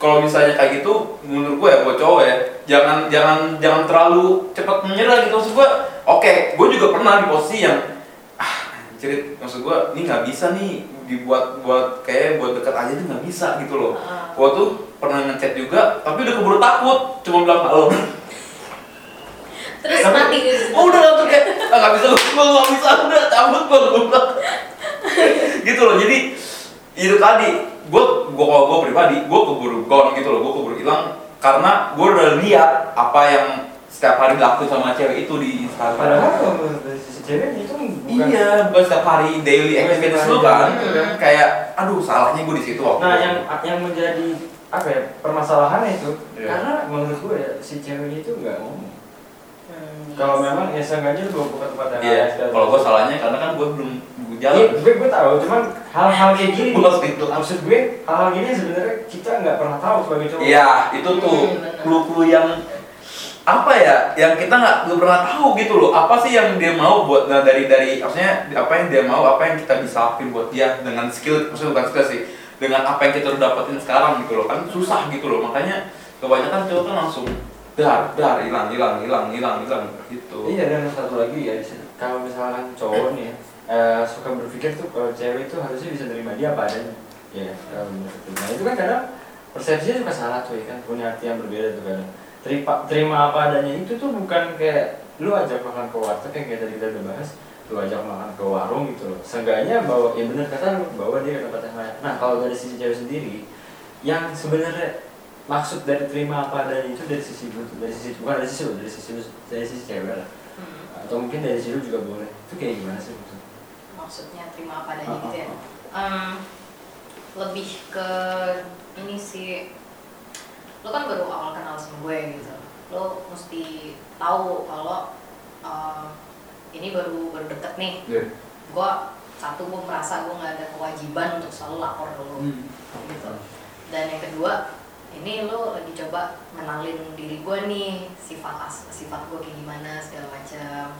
kalau misalnya kayak gitu menurut gue ya buat cowok ya jangan jangan jangan terlalu cepat menyerah gitu. Maksud gue oke gue juga pernah di posisi yang ah anjir maksud gue ini nggak bisa nih dibuat buat kayak buat dekat aja tuh nggak bisa gitu loh. Gue tuh pernah ngechat juga tapi udah keburu takut cuma bilang halo. Terus Tapi- mati gitu. oh udah langsung kayak ah nggak bisa gue nggak bisa udah cabut gue gitu loh jadi itu tadi gue gue kalau gue pribadi gue keburu gone gitu loh gue keburu hilang karena gue udah lihat apa yang setiap hari dilakuin sama cewek itu di Instagram Padahal kalau dari sisi cewek itu bukan iya bukan setiap hari daily activities setiap lu hari kan kan. kayak aduh salahnya gue di situ waktu Nah itu. yang yang menjadi apa ya permasalahannya itu Iya. karena menurut gue ya si ceweknya itu nggak ngomong Hmm, kalau yes. memang ya seenggaknya lu bawa ke tempat yang iya layak, segala kalau gue salahnya karena kan gue belum belum Iya, jalan gue gue tahu, cuman hal-hal kayak gini, Gue harus itu. maksud gue hal-hal gini sebenarnya kita nggak pernah tahu sebagai cowok. Iya, itu tuh Hmm, benar. clue-clue yang apa ya, yang kita nggak pernah tahu gitu loh. Apa sih yang dia mau buat nah, dari dari maksudnya apa yang dia mau, apa yang kita bisa lakuin buat dia dengan skill, maksudnya bukan skill sih, dengan apa yang kita udah dapetin sekarang gitu loh. Kan susah gitu loh. Makanya kebanyakan cowok kan langsung dar dar hilang hilang hilang hilang hilang gitu. Iya dan satu lagi ya di sini, kalau misalkan cowok nih ya, eh, suka berpikir tuh kalau cewek itu harusnya bisa terima dia apa adanya. Ya? Kalau menurut itu. nah itu kan kadang persepsinya juga salah tuh ya kan? Punya arti yang berbeda tuh kadang. Terima terima apa adanya itu tuh bukan kayak lu ajak makan ke warteg yang kayak tadi kita udah bahas lu ajak makan ke warung gitu loh. Seenggaknya bawa ya bener kata lu bawa dia ke tempat yang lain. Nah kalau dari sisi cewek sendiri yang sebenarnya maksud dari terima apa adanya itu dari sisi lu dari sisi bukan dari sisi lu dari sisi lu dari sisi cewek lah. Hmm. atau mungkin dari sisi lu juga boleh. Itu kayak gimana sih maksudnya terima apa adanya gitu ya. Em, lebih ke ini sih lo kan baru awal kenal sama gue gitu. Lo mesti tahu kalau em, ini baru baru deket nih. Iya. gue satu gue merasa gue nggak ada kewajiban untuk selalu lapor ke lo gitu. Dan yang kedua ini lo lagi coba kenalin diri gue nih sifat as sifat gue kayak gimana segala macam.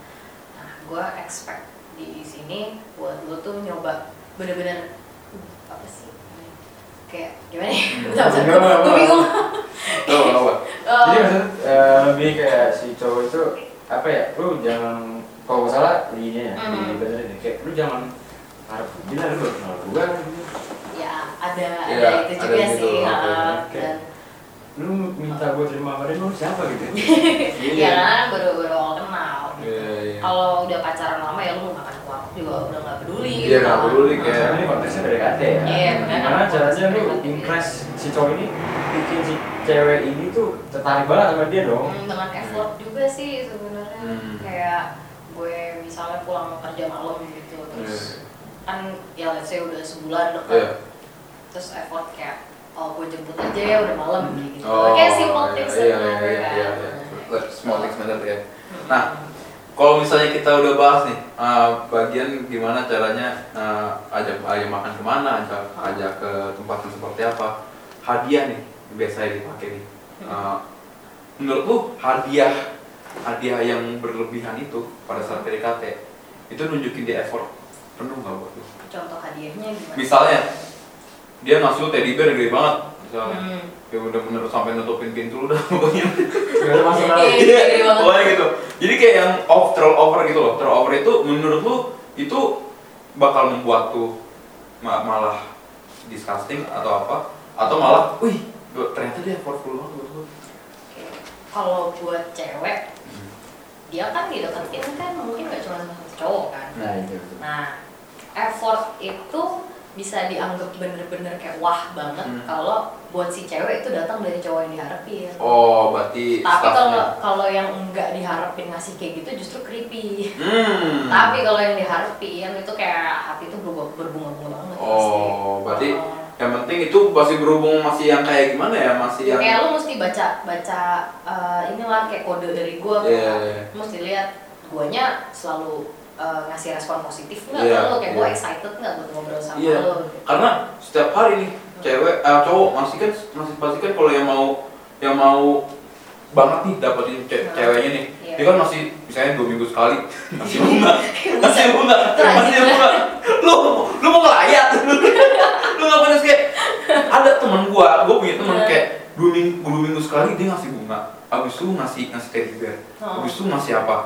Nah gue expect di sini buat lo tuh nyoba bener-bener uh, apa sih kayak gimana ya Hmm. Bentar, gue bingung Tuh, apa? Eh, jadi maksud eh, lebih kayak si cowok itu apa ya lu jangan kalau nggak salah ininya ya Hmm. di benerin deh. kayak lu jangan harap gila lu baru kenal gitu. ya ada Iya, ada itu ada juga gitu, sih oke, uh, oke. dan lu minta gua terima apa lu siapa gitu ya kan baru baru awal kenal Iya, iya. kalau udah pacaran lama ya lu mau makan ke warung juga udah nggak peduli Iya, gitu nggak kan. peduli, Nah, kayak- sekarang ini konteksnya PDKT ya Iya, benar. gimana caranya lu impress si cowok ini bikin si cewek ini tuh tertarik banget sama dia dong Hmm, dengan effort juga sih sebenarnya Hmm. kayak gue misalnya pulang kerja malam gitu terus kan ya let's say udah sebulan deket Iya. terus effort kayak oh gue jemput aja ya udah malam kayak gitu Oh, kayak simple iya, things iya, iya, matter iya, kan iya, iya. Small things matter ya. Hmm. Nah, Kalau misalnya kita udah bahas nih, eh, bagian gimana caranya eh, ajak ajak makan ke mana, ajak ajak ke tempat yang seperti apa, hadiah nih biasanya dipakai nih. Eh, menurut lu hadiah hadiah yang berlebihan itu pada saat PDKT itu nunjukin dia effort penuh nggak buat lu? contoh hadiahnya gimana? Misalnya dia ngasih teddy bear gede banget, misalnya Hmm. ya udah bener sampai nutupin pintu lu udah pokoknya Gak ada masalah. Iya, iya, iya pokoknya gitu jadi kayak yang off throw over gitu loh throw over itu menurut lu itu bakal membuat tuh ma- malah disgusting atau apa atau malah wih ternyata dia effortful banget buat. Kalau buat cewek, dia kan dideketin kan mungkin gak cuma sama cowok kan. Nah itu. Nah, effort itu bisa dianggap bener-bener kayak wah banget Hmm. kalau buat si cewek itu datang dari cowok yang diharapin. oh berarti Tapi kalau kalau yang enggak diharapin ngasih kayak gitu justru creepy. hmm. Tapi kalau yang diharapin itu kayak hati itu berbu- berbunga-bunga banget. oh berarti Oh. yang penting itu masih berhubung masih yang kayak gimana ya masih yang kayak lu mesti baca baca eh, inilah kayak kode dari gua Iya, kan. iya. Lu mesti lihat guanya selalu eh, ngasih respon positif nggak ke lu kayak gua iya. excited nggak buat ngobrol sama Iya. lu karena setiap hari nih cewek eh, cowok masih kan masih pasti kan kalau yang mau yang mau banget nih dapetin ce- Nah. ceweknya nih Iya. dia kan masih misalnya dua minggu sekali masih bunga masih bunga masih bunga lu lu mau ngelayat lu nggak pernah kayak ada teman gua gua punya teman Iya. kayak dua minggu dua minggu sekali dia ngasih bunga abis itu ngasih ngasih teddy bear Oh. abis itu ngasih apa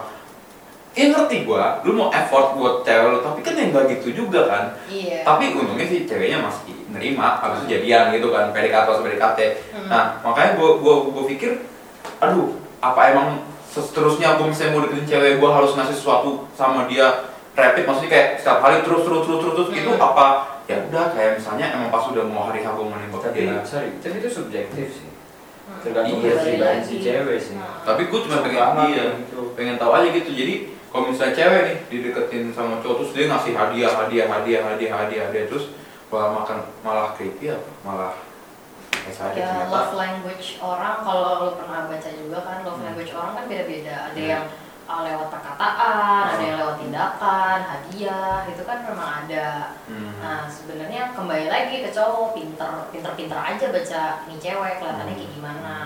Ya ngerti gua, lu mau effort buat cewek lu, tapi kan yang gak gitu juga kan iya tapi untungnya sih ceweknya masih nerima habis itu jadian gitu kan PDKT atau PDKT Hmm. nah makanya gue gua, gua pikir aduh apa emang seterusnya gue misalnya mau deketin cewek gue harus ngasih sesuatu sama dia rapid maksudnya kayak setiap hari terus terus terus terus, terus gitu Hmm. apa ya udah kayak misalnya emang pas udah mau hari gue mau nembak Tapi dia sorry, tapi itu subjektif sih. Hmm. Tergantung Iya, dari si cewek sih. Hmm. tapi gue cuma pengen gitu. pengen tahu aja gitu jadi kalau misalnya cewek nih dideketin sama cowok terus dia ngasih hadiah hadiah hadiah hadiah hadiah hadiah terus malah makan malah creepy apa malah ya ternyata. love language orang kalau lo pernah baca juga kan love Hmm. language orang kan beda-beda ada Hmm. yang uh, lewat perkataan ada Hmm. yang lewat tindakan hadiah itu kan memang ada Hmm. Nah sebenarnya kembali lagi ke cowok pinter pinter pinter aja baca nih cewek kelihatannya kayak gimana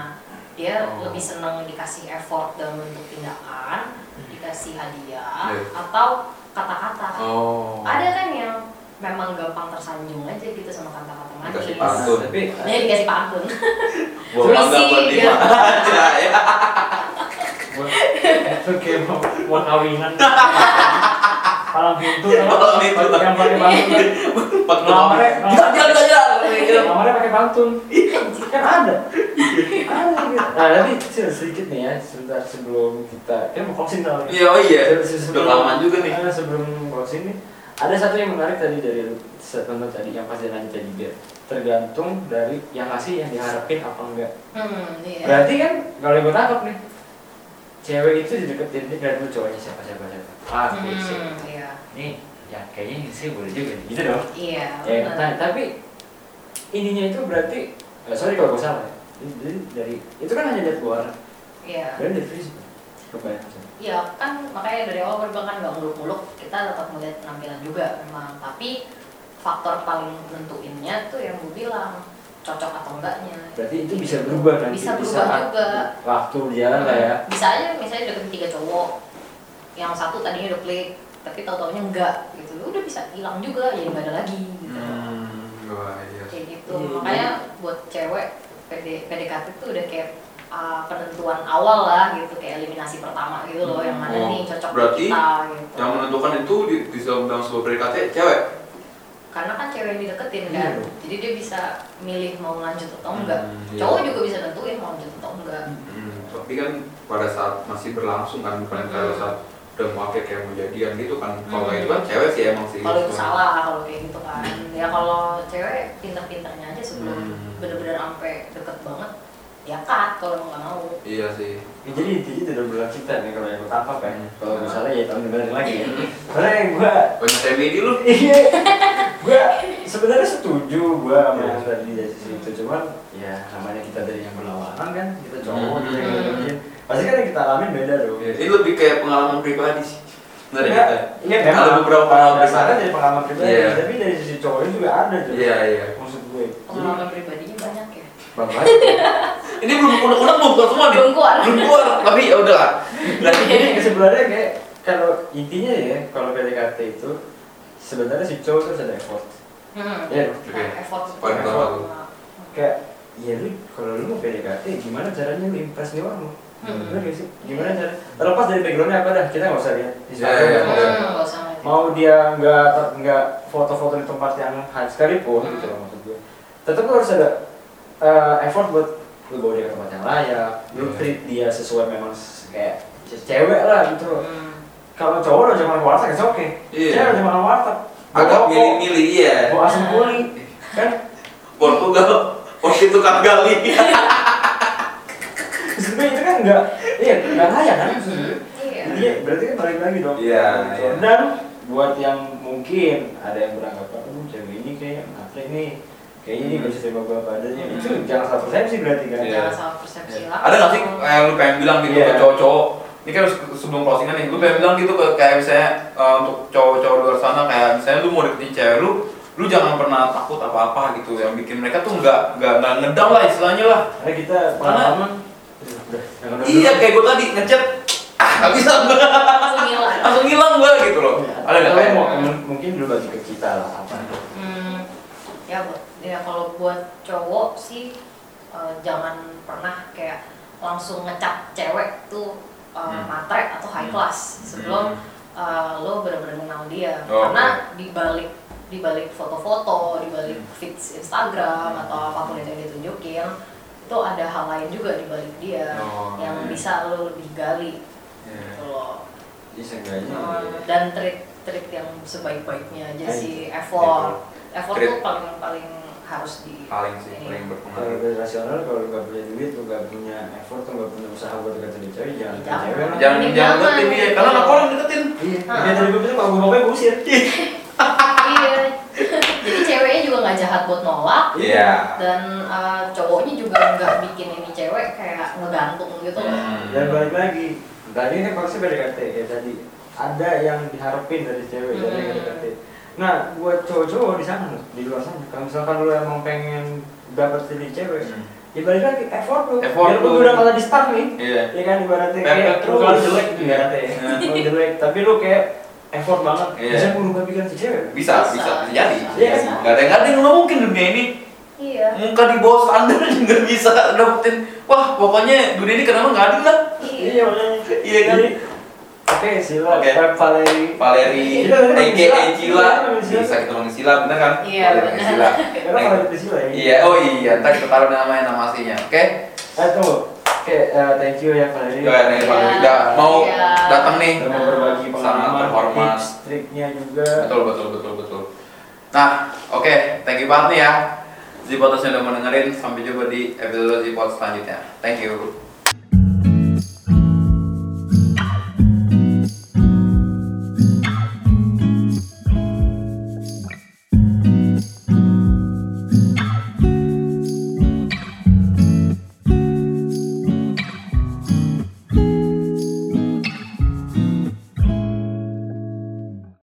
dia Oh. lebih seneng dikasih effort dalam bentuk tindakan dikasih hadiah Iya. atau kata-kata Oh. ada kan yang memang gampang tersanjung aja gitu sama kata-kata manis Dikasih pantun. Tapi dia dikasih pantun Puisi, buat gitu. Dima aja ya. Itu kayak mau, mau kawinan. palang pintu Palang pintu. yang pakai pantun Pakai. Kamarnya pakai pantun kan ada ada nah tapi se- sedikit nih ya sebentar sebelum kita kan mau closing dong Iya, oh iya. Se- se- Udah kelamaan juga nih. Ah, sebelum closing nih ada satu yang menarik tadi dari lu statement tadi yang pasti nanya tadi biar tergantung dari yang ngasih yang diharapin apa enggak Hmm, iya. berarti kan kalau yang gue tangkap nih cewek itu dideketin dia nggak dulu cowoknya siapa siapa siapa ah hmm. Iya. nih ya kayaknya ini sih boleh juga nih gitu dong Iya. ya nah, tapi ininya itu berarti eh, sorry kalau gue salah ya. Jadi dari itu kan hanya dari luar Iya. dan dari fisik kebanyakan Iya kan makanya dari awal gue bilang kan nggak muluk-muluk kita tetap melihat penampilan juga memang. Tapi faktor paling nentuinnya tuh yang gue bilang cocok atau enggaknya. Berarti itu bisa berubah nanti bisa di berubah saat juga. waktu jalan lah ya. Bisa aja misalnya deketin tiga cowok yang satu tadinya udah klik tapi tahu taunya enggak gitu. Udah bisa hilang juga jadi nggak ada lagi gitu. Hmm, wah, iya. kayak gitu. Iya. makanya buat cewek PD, PDKT tuh udah kayak uh, penentuan awal lah gitu kayak eliminasi pertama gitu loh yang mana Oh, nih cocok berarti di kita gitu Yang menentukan itu di, bisa dalam sebuah PDKT cewek. karena kan cewek yang dideketin Iya kan jadi dia bisa milih mau lanjut atau enggak Hmm, iya. cowok juga bisa nentuin mau lanjut atau enggak Hmm, tapi kan pada saat masih berlangsung kan bukan Hmm. pada saat udah mau kayak kayak mau jadian gitu kan. Kalau Hmm. kayak itu kan cewek sih emang sih. kalau itu salah kalau kayak gitu kan ya kalau cewek pinter-pinternya aja sebelum Hmm. Bener-bener sampai deket banget ya cut kalau emang nggak mau Iya sih. Ya, jadi intinya tidak berlaku cinta nih kalau yang gue tangkap ya Hmm. kalau misalnya ya tahun dengerin lagi ya karena yang gue Banyak remedi lu. iya gue sebenarnya setuju gue sama yang tadi dari sisi itu cuman ya namanya kita dari yang berlawanan kan kita cowok Hmm. kita yang ngedeketin pasti kan yang kita alamin beda dong Iya, Ini lebih kayak pengalaman pribadi sih. Benar ya Iya, kita. iya memang Ada beberapa pengalaman pribadi. dari pengalaman pribadi Iya. tapi dari sisi cowoknya juga ada tuh Iya, iya. maksud gue pengalaman pribadinya ya banget Ini belum unek-unek bukan semua nih. belum keluar Belum keluar, tapi ya udah lah. Nah, jadi sebenarnya kayak kalau intinya ya kalau PDKT itu sebenarnya si cowok itu ada effort hmm. Oke. Nah, effort effort. kayak ya lu kalau lu mau PDKT gimana caranya lu impress nih orang lu Hmm. Bener gak sih? Gimana cara? Terlepas dari backgroundnya apa dah, kita nggak usah lihat Iya, iya, iya. Hmm, nggak usah ngeliatin. Mau dia nggak nggak foto-foto di tempat yang high sekalipun Hmm. gitu loh maksud gue. Tetap harus ada eh, effort buat lu bawa dia ke tempat yang layak, lu Iya. treat dia sesuai memang kayak ce- cewek lah gitu. Hmm. Kalau cowok udah zaman warteg oke. okay. Iya. Cewek udah zaman warteg. Agak Bawa milih-milih iya. Bawa asam kuli, kan? Portugal, waktu itu kan gali. Gue itu kan nggak, iya nggak layak kan gue. Iya. Iya, berarti kan balik lagi dong. Iya, iya. Dan buat yang mungkin ada yang beranggapan, oh cewek ini kayak ngatre nih, kayaknya ini gak bisa terima gue apa adanya. Hmm. Itu jangan salah persepsi berarti kan. Iya. Jangan salah persepsi lah. Ada nggak sih yang lu pengen bilang gitu Iya. ke cowok-cowok? Ini kan sebelum closingan nih, lu pengen bilang gitu ke kayak misalnya eh, untuk cowok-cowok luar sana kayak misalnya lu mau deketin cewek lu, lu jangan pernah takut apa-apa gitu yang bikin mereka tuh nggak nggak nggak ngedown lah istilahnya lah. Karena kita pengalaman. Iya kayak gue tadi ngechat, ah nggak bisa gua. Langsung hilang. langsung hilang gua gitu loh. Iya. Ada nggak kayak? mungkin dulu bagi ke kita lah apa? Hmm, ya buat ya kalau buat cowok sih eh, jangan pernah kayak langsung ngecap cewek tuh eh, Hmm. matre atau high class sebelum eh, lo benar-benar kenal dia Oh, karena di balik di balik foto-foto di balik Hmm. feeds Instagram atau apa pun itu yang ditunjukin itu ada hal lain juga di balik dia Oh, yang iya. bisa lo lebih gali Iya. gitu loh Jadi seenggaknya. Eh, dan trik trik yang sebaik-baiknya aja sih effort effort Trik. tuh paling paling harus di paling sih ini. paling Kalau berpengaruh. udah rasional, kalau lu gak punya duit, lu gak punya effort, lu gak punya usaha buat deketin cewek, jangan ke Jangan. cewek lah. Jangan jangan deketin dia, karena anak orang deketin. Iya, Ah. dia dari gue bilang kalau gue bapaknya gue usir. iya jadi ceweknya juga nggak jahat buat nolak Iya. dan uh, cowoknya juga nggak bikin ini cewek kayak ngegantung gitu loh Hmm. Dan balik lagi, tadi kan konsep PDKT kayak tadi ada yang diharapin dari cewek dari Hmm. PDKT. Nah, buat cowok-cowok di sana, di luar sana, kalau misalkan lu emang pengen dapat dari cewek, Hmm. ya balik lagi effort lu. Effort Biar lu udah kalah di start nih, Iya. ya kan ibaratnya Pepet kayak lu terus. kalau jelek gitu ibaratnya ya. Kalau jelek, tapi lu kayak effort banget, Iya. bisa merubah pikiran si cewek. Bisa, Bisa, bisa, bisa jadi. Iya. Gak ada nggak ada yang nggak mungkin dunia ini. iya Muka di bawah standar juga bisa dapetin. Wah, pokoknya dunia ini kenapa nggak adil lah. iya Iya, makanya. Iya kan? Oke, Sila, Oke. okay. Valeri. Valeri, Iya, aka Sila. Iya, Sila. bisa kita panggil Sila, bener kan? Iya, bener. Sila. Ya. Iya, oh iya, ntar kita taruh namanya nama aslinya, oke? Eh, tunggu. Oke, eh, thank you ya Valeri. Nih Iya, Valeri udah mau iya. datang nih. Udah mau berbagi Sangat pengalaman, tips, triknya juga. Betul, betul, betul, betul. Nah, oke, thank you banget nih ya. Zipotas yang udah mau dengerin, sampai jumpa di episode Zipot selanjutnya. Thank you.